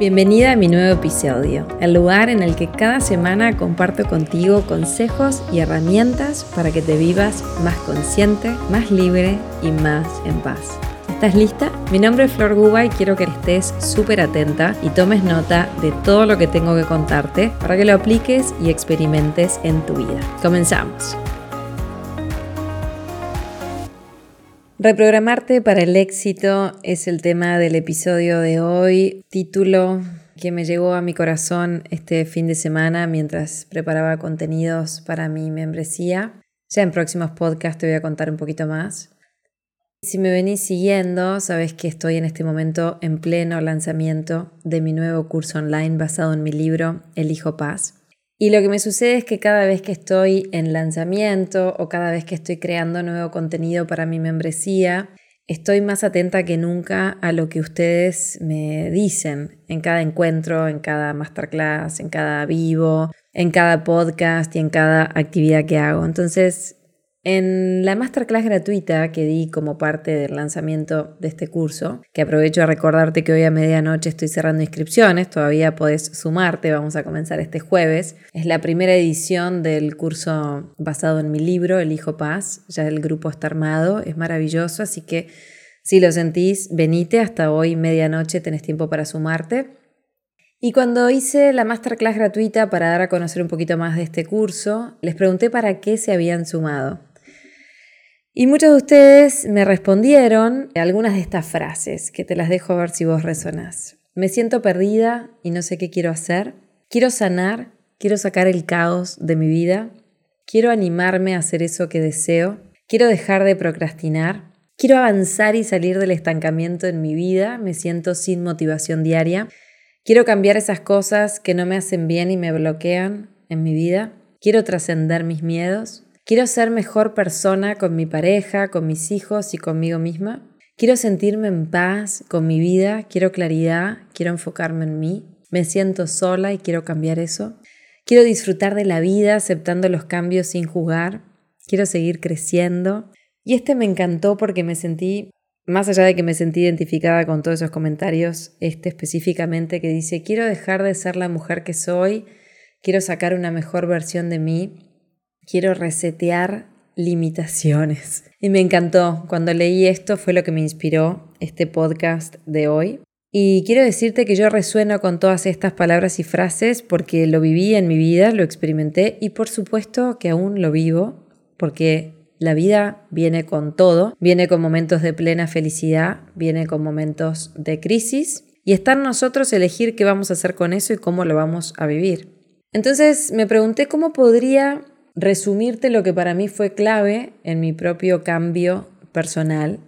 Bienvenida a mi nuevo episodio, el lugar en el que cada semana comparto contigo consejos y herramientas para que te vivas más consciente, más libre y más en paz. ¿Estás lista? Mi nombre es Flor Guba y quiero que estés súper atenta y tomes nota de todo lo que tengo que contarte para que lo apliques y experimentes en tu vida. Comenzamos. Reprogramarte para el éxito es el tema del episodio de hoy, título que me llegó a mi corazón este fin de semana mientras preparaba contenidos para mi membresía. Ya en próximos podcasts te voy a contar un poquito más. Si me venís siguiendo, sabes que estoy en este momento en pleno lanzamiento de mi nuevo curso online basado en mi libro El Hijo Paz. Y lo que me sucede es que cada vez que estoy en lanzamiento o cada vez que estoy creando nuevo contenido para mi membresía, estoy más atenta que nunca a lo que ustedes me dicen en cada encuentro, en cada masterclass, en cada vivo, en cada podcast y en cada actividad que hago. Entonces, en la masterclass gratuita que di como parte del lanzamiento de este curso, que aprovecho a recordarte que hoy a medianoche estoy cerrando inscripciones, todavía podés sumarte, vamos a comenzar este jueves. Es la primera edición del curso basado en mi libro, El Hijo Paz, ya el grupo está armado, es maravilloso, así que si lo sentís, venite, hasta hoy medianoche tenés tiempo para sumarte. Y cuando hice la masterclass gratuita para dar a conocer un poquito más de este curso, les pregunté para qué se habían sumado. Y muchos de ustedes me respondieron algunas de estas frases que te las dejo a ver si vos resonás. Me siento perdida y no sé qué quiero hacer. Quiero sanar, quiero sacar el caos de mi vida. Quiero animarme a hacer eso que deseo. Quiero dejar de procrastinar. Quiero avanzar y salir del estancamiento en mi vida. Me siento sin motivación diaria. Quiero cambiar esas cosas que no me hacen bien y me bloquean en mi vida. Quiero trascender mis miedos. Quiero ser mejor persona con mi pareja, con mis hijos y conmigo misma. Quiero sentirme en paz con mi vida, quiero claridad, quiero enfocarme en mí. Me siento sola y quiero cambiar eso. Quiero disfrutar de la vida aceptando los cambios sin jugar. Quiero seguir creciendo. Y este me encantó porque me sentí, más allá de que me sentí identificada con todos esos comentarios, este específicamente que dice, quiero dejar de ser la mujer que soy, quiero sacar una mejor versión de mí quiero resetear limitaciones. Y me encantó. Cuando leí esto fue lo que me inspiró este podcast de hoy. Y quiero decirte que yo resueno con todas estas palabras y frases porque lo viví en mi vida, lo experimenté y por supuesto que aún lo vivo porque la vida viene con todo, viene con momentos de plena felicidad, viene con momentos de crisis y está en nosotros elegir qué vamos a hacer con eso y cómo lo vamos a vivir. Entonces me pregunté cómo podría resumirte lo que para mí fue clave en mi propio cambio personal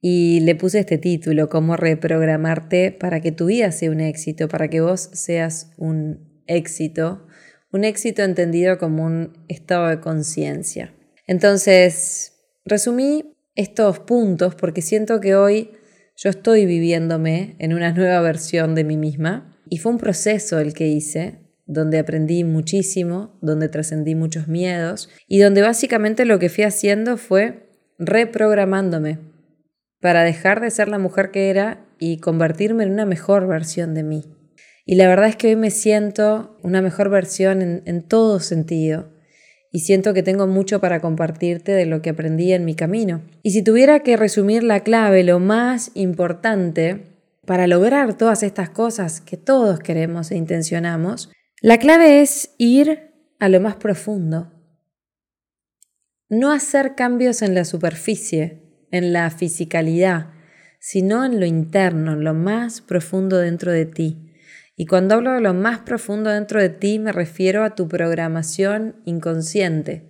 y le puse este título, cómo reprogramarte para que tu vida sea un éxito, para que vos seas un éxito, un éxito entendido como un estado de conciencia. Entonces, resumí estos puntos porque siento que hoy yo estoy viviéndome en una nueva versión de mí misma y fue un proceso el que hice donde aprendí muchísimo, donde trascendí muchos miedos y donde básicamente lo que fui haciendo fue reprogramándome para dejar de ser la mujer que era y convertirme en una mejor versión de mí. Y la verdad es que hoy me siento una mejor versión en, en todo sentido y siento que tengo mucho para compartirte de lo que aprendí en mi camino. Y si tuviera que resumir la clave, lo más importante para lograr todas estas cosas que todos queremos e intencionamos, la clave es ir a lo más profundo. No hacer cambios en la superficie, en la fisicalidad, sino en lo interno, en lo más profundo dentro de ti. Y cuando hablo de lo más profundo dentro de ti me refiero a tu programación inconsciente,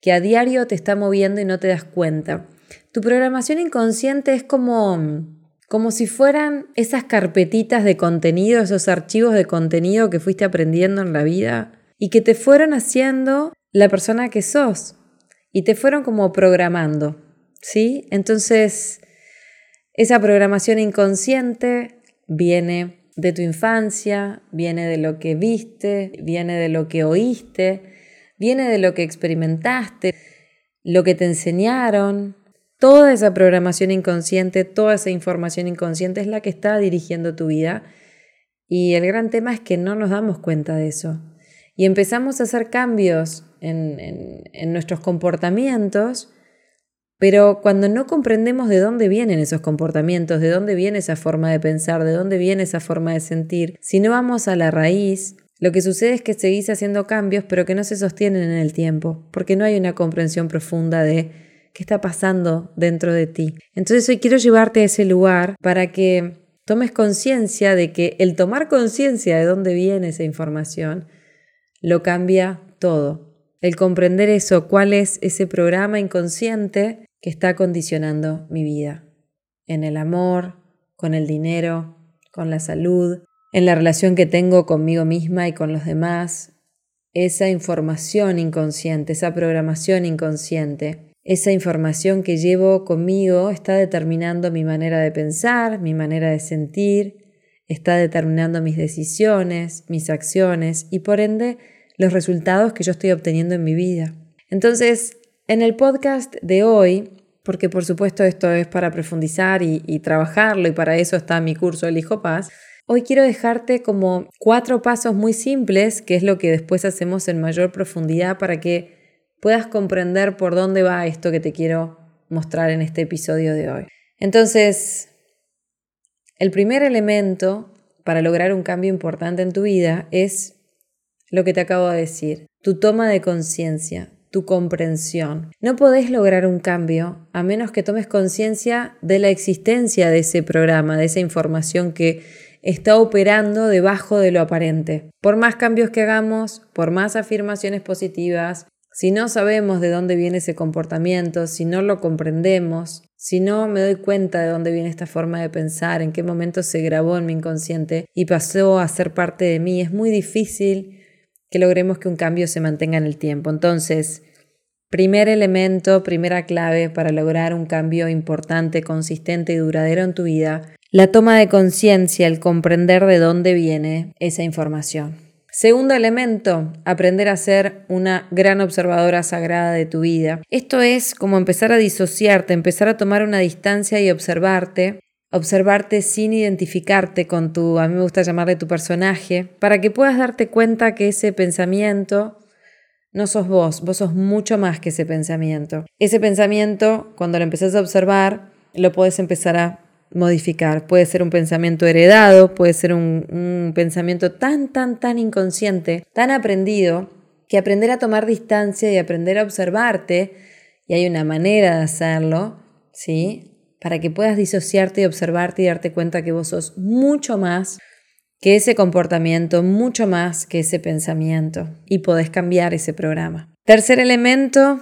que a diario te está moviendo y no te das cuenta. Tu programación inconsciente es como como si fueran esas carpetitas de contenido, esos archivos de contenido que fuiste aprendiendo en la vida y que te fueron haciendo la persona que sos y te fueron como programando, ¿sí? Entonces, esa programación inconsciente viene de tu infancia, viene de lo que viste, viene de lo que oíste, viene de lo que experimentaste, lo que te enseñaron, Toda esa programación inconsciente, toda esa información inconsciente es la que está dirigiendo tu vida Y el gran tema es que no nos damos cuenta de eso. Y empezamos a hacer cambios en, en nuestros comportamientos, pero cuando no comprendemos de dónde vienen esos comportamientos, de dónde viene esa forma de pensar, de dónde viene esa forma de sentir, si no vamos a la raíz, lo que sucede es que seguís haciendo cambios, pero que no se sostienen en el tiempo, porque no hay una comprensión profunda de qué está pasando dentro de ti. Entonces hoy quiero llevarte a ese lugar para que tomes conciencia de que el tomar conciencia de dónde viene esa información lo cambia todo. El comprender eso, cuál es ese programa inconsciente que está condicionando mi vida. En el amor, con el dinero, con la salud, en la relación que tengo conmigo misma y con los demás, esa información inconsciente, esa programación inconsciente, esa información que llevo conmigo está determinando mi manera de pensar, mi manera de sentir, está determinando mis decisiones, mis acciones y por ende los resultados que yo estoy obteniendo en mi vida. Entonces, en el podcast de hoy, porque por supuesto esto es para profundizar y, trabajarlo y para eso está mi curso El Hijo Paz, Hoy quiero dejarte como cuatro pasos muy simples, que es lo que después hacemos en mayor profundidad para que puedas comprender por dónde va esto que te quiero mostrar en este episodio de hoy. Entonces, el primer elemento para lograr un cambio importante en tu vida es lo que te acabo de decir, tu toma de conciencia, tu comprensión. No podés lograr un cambio a menos que tomes conciencia de la existencia de ese programa, de esa información que está operando debajo de lo aparente. Por más cambios que hagamos, por más afirmaciones positivas, si no sabemos de dónde viene ese comportamiento, si no lo comprendemos, si no me doy cuenta de dónde viene esta forma de pensar, en qué momento se grabó en mi inconsciente y pasó a ser parte de mí, es muy difícil que logremos que un cambio se mantenga en el tiempo. Entonces, primer elemento, primera clave para lograr un cambio importante, consistente y duradero en tu vida la toma de conciencia, el comprender de dónde viene esa información. Segundo elemento, aprender a ser una gran observadora sagrada de tu vida. Esto es como empezar a disociarte, empezar a tomar una distancia y observarte, observarte sin identificarte con tu, a mí me gusta llamarle tu personaje, para que puedas darte cuenta que ese pensamiento no sos vos, vos sos mucho más que ese pensamiento. Ese pensamiento, cuando lo empezás a observar, lo puedes empezar a modificar. Puede ser un pensamiento heredado, puede ser un, pensamiento tan, tan, tan inconsciente, tan aprendido, que aprender a tomar distancia y aprender a observarte, y hay una manera de hacerlo, ¿sí? Para que puedas disociarte y observarte y darte cuenta que vos sos mucho más que ese comportamiento, mucho más que ese pensamiento, y podés cambiar ese programa. Tercer elemento,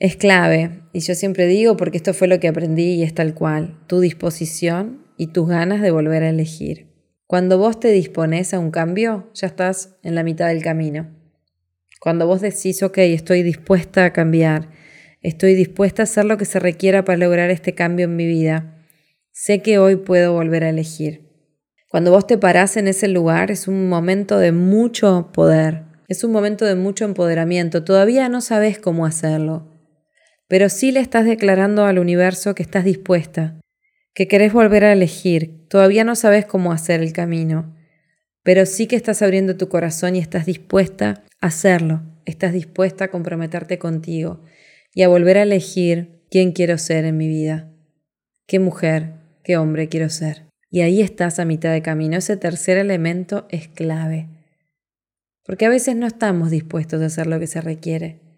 es clave, y yo siempre digo, porque esto fue lo que aprendí y es tal cual, tu disposición y tus ganas de volver a elegir. Cuando vos te dispones a un cambio, ya estás en la mitad del camino. Cuando vos decís, ok, estoy dispuesta a cambiar, estoy dispuesta a hacer lo que se requiera para lograr este cambio en mi vida, sé que hoy puedo volver a elegir. Cuando vos te parás en ese lugar es un momento de mucho poder, es un momento de mucho empoderamiento, todavía no sabes cómo hacerlo, pero sí le estás declarando al universo que estás dispuesta, que querés volver a elegir, todavía no sabes cómo hacer el camino, pero sí que estás abriendo tu corazón y estás dispuesta a hacerlo, estás dispuesta a comprometerte contigo y a volver a elegir quién quiero ser en mi vida, qué mujer, qué hombre quiero ser. Y ahí estás a mitad de camino. Ese tercer elemento es clave. Porque a veces no estamos dispuestos a hacer lo que se requiere.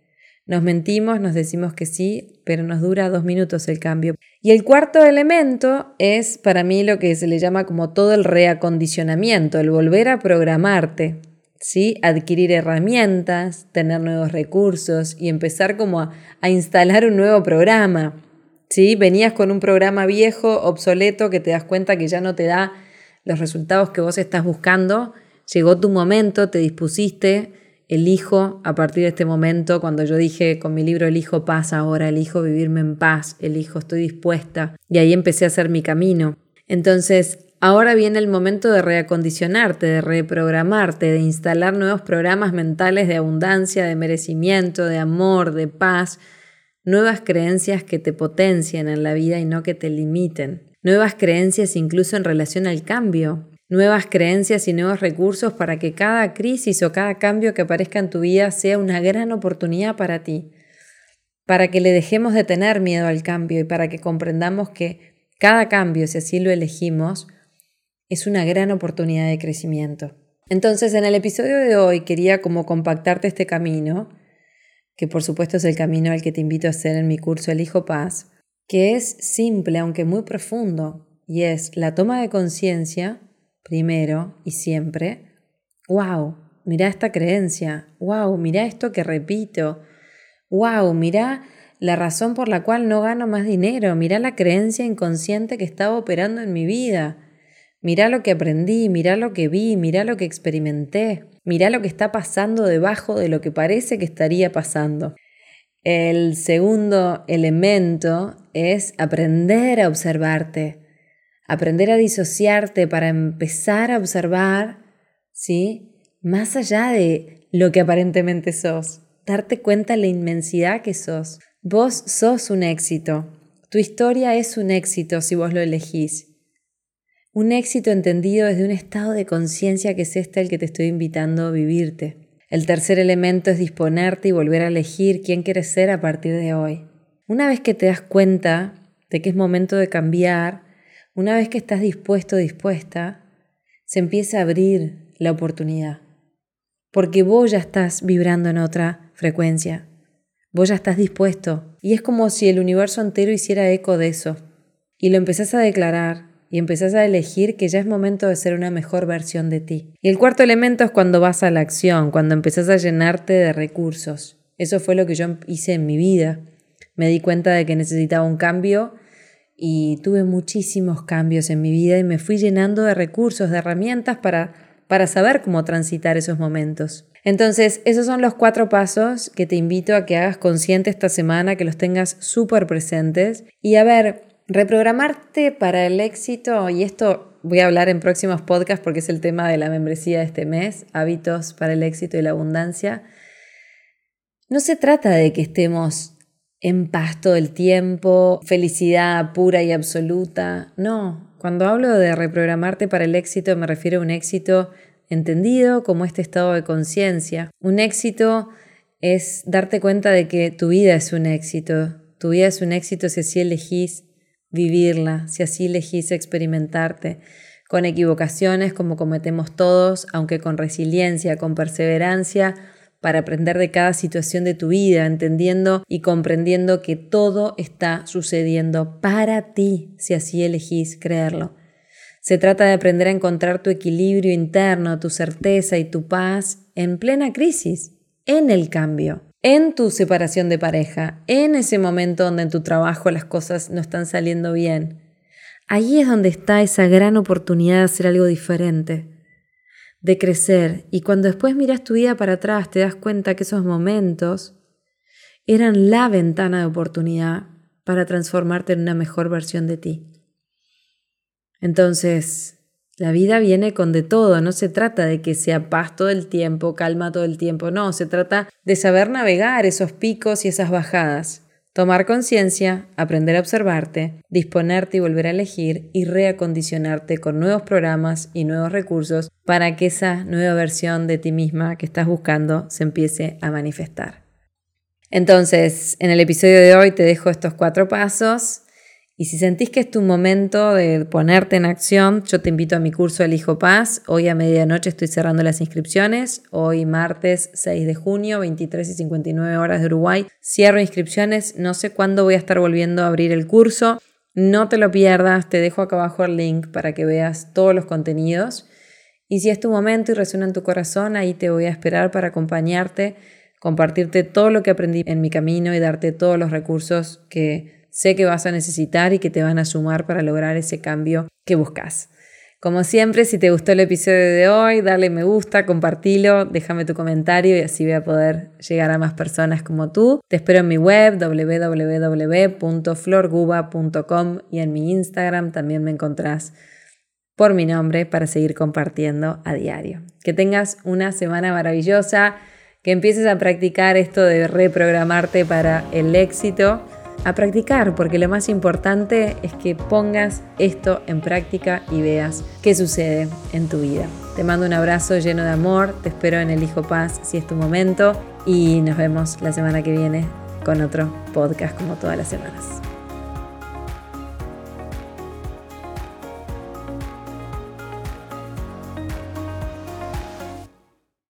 Nos mentimos, nos decimos que sí, pero nos dura dos minutos el cambio. Y el cuarto elemento es para mí lo que se le llama como todo el reacondicionamiento, el volver a programarte, ¿sí? adquirir herramientas, tener nuevos recursos y empezar como a, instalar un nuevo programa. ¿sí? Venías con un programa viejo, obsoleto, que te das cuenta que ya no te da los resultados que vos estás buscando. Llegó tu momento, te dispusiste elijo a partir de este momento, cuando yo dije con mi libro Elijo paz ahora, elijo vivirme en paz, elijo, estoy dispuesta. Y ahí empecé a hacer mi camino. Entonces, ahora viene el momento de reacondicionarte, de reprogramarte, de instalar nuevos programas mentales de abundancia, de merecimiento, de amor, de paz, nuevas creencias que te potencien en la vida y no que te limiten. Nuevas creencias incluso en relación al cambio, nuevas creencias y nuevos recursos para que cada crisis o cada cambio que aparezca en tu vida sea una gran oportunidad para ti, para que le dejemos de tener miedo al cambio y para que comprendamos que cada cambio, si así lo elegimos, es una gran oportunidad de crecimiento. Entonces, en el episodio de hoy quería como compactarte este camino, que por supuesto es el camino al que te invito a hacer en mi curso El Hijo Paz, que es simple aunque muy profundo, y es la toma de conciencia, primero y siempre, wow, mira esta creencia, wow, mira esto que repito, wow, mira la razón por la cual no gano más dinero, mira la creencia inconsciente que estaba operando en mi vida. Mirá lo que aprendí, mirá lo que vi, mirá lo que experimenté, mirá lo que está pasando debajo de lo que parece que estaría pasando. El segundo elemento es aprender a observarte, aprender a disociarte para empezar a observar, ¿sí? Más allá de lo que aparentemente sos, darte cuenta de la inmensidad que sos. Vos sos un éxito, tu historia es un éxito si vos lo elegís. Un éxito entendido desde un estado de conciencia que es este el que te estoy invitando a vivirte. El tercer elemento es disponerte y volver a elegir quién quieres ser a partir de hoy. Una vez que te das cuenta de que es momento de cambiar, una vez que estás dispuesto dispuesta, se empieza a abrir la oportunidad. Porque vos ya estás vibrando en otra frecuencia. Vos ya estás dispuesto. Y es como si el universo entero hiciera eco de eso. Y lo empezás a declarar y empezás a elegir que ya es momento de ser una mejor versión de ti. Y el cuarto elemento es cuando vas a la acción, cuando empezás a llenarte de recursos. Eso fue lo que yo hice en mi vida. Me di cuenta de que necesitaba un cambio y tuve muchísimos cambios en mi vida y me fui llenando de recursos, de herramientas para, para saber cómo transitar esos momentos. Entonces, esos son los cuatro pasos que te invito a que hagas consciente esta semana, que los tengas súper presentes. Y a ver, Reprogramarte para el éxito, y esto voy a hablar en próximos podcasts porque es el tema de la membresía de este mes, hábitos para el éxito y la abundancia. No se trata de que estemos en paz todo el tiempo, felicidad pura y absoluta. No, cuando hablo de reprogramarte para el éxito me refiero a un éxito entendido como este estado de conciencia. Un éxito es darte cuenta de que tu vida es un éxito. Tu vida es un éxito si así elegís vivirla, si así elegís experimentarte, con equivocaciones como cometemos todos, aunque con resiliencia, con perseverancia, para aprender de cada situación de tu vida, entendiendo y comprendiendo que todo está sucediendo para ti, si así elegís creerlo. Se trata de aprender a encontrar tu equilibrio interno, tu certeza y tu paz en plena crisis, en el cambio en tu separación de pareja, en ese momento donde en tu trabajo las cosas no están saliendo bien. Ahí es donde está esa gran oportunidad de hacer algo diferente, de crecer. Y cuando después miras tu vida para atrás, te das cuenta que esos momentos eran la ventana de oportunidad para transformarte en una mejor versión de ti. Entonces, la vida viene con de todo, no se trata de que sea paz todo el tiempo, calma todo el tiempo, no, se trata de saber navegar esos picos y esas bajadas, tomar conciencia, aprender a observarte, disponerte y volver a elegir y reacondicionarte con nuevos programas y nuevos recursos para que esa nueva versión de ti misma que estás buscando se empiece a manifestar. Entonces, en el episodio de hoy te dejo estos cuatro pasos y si sentís que es tu momento de ponerte en acción, yo te invito a mi curso El Hijo Paz. Hoy a medianoche estoy cerrando las inscripciones. Hoy martes 6 de junio, 23 y 59 horas de Uruguay. Cierro inscripciones. No sé cuándo voy a estar volviendo a abrir el curso. No te lo pierdas. Te dejo acá abajo el link para que veas todos los contenidos. Y si es tu momento y resuena en tu corazón, ahí te voy a esperar para acompañarte, compartirte todo lo que aprendí en mi camino y darte todos los recursos que sé que vas a necesitar y que te van a sumar para lograr ese cambio que buscas. Como siempre, si te gustó el episodio de hoy, dale me gusta, compartilo, déjame tu comentario y así voy a poder llegar a más personas como tú. Te espero en mi web www.florguba.com y en mi Instagram también me encontrás por mi nombre para seguir compartiendo a diario. Que tengas una semana maravillosa, que empieces a practicar esto de reprogramarte para el éxito a practicar, porque lo más importante es que pongas esto en práctica y veas qué sucede en tu vida. Te mando un abrazo lleno de amor, te espero en el Hijo Paz si es tu momento y nos vemos la semana que viene con otro podcast como todas las semanas.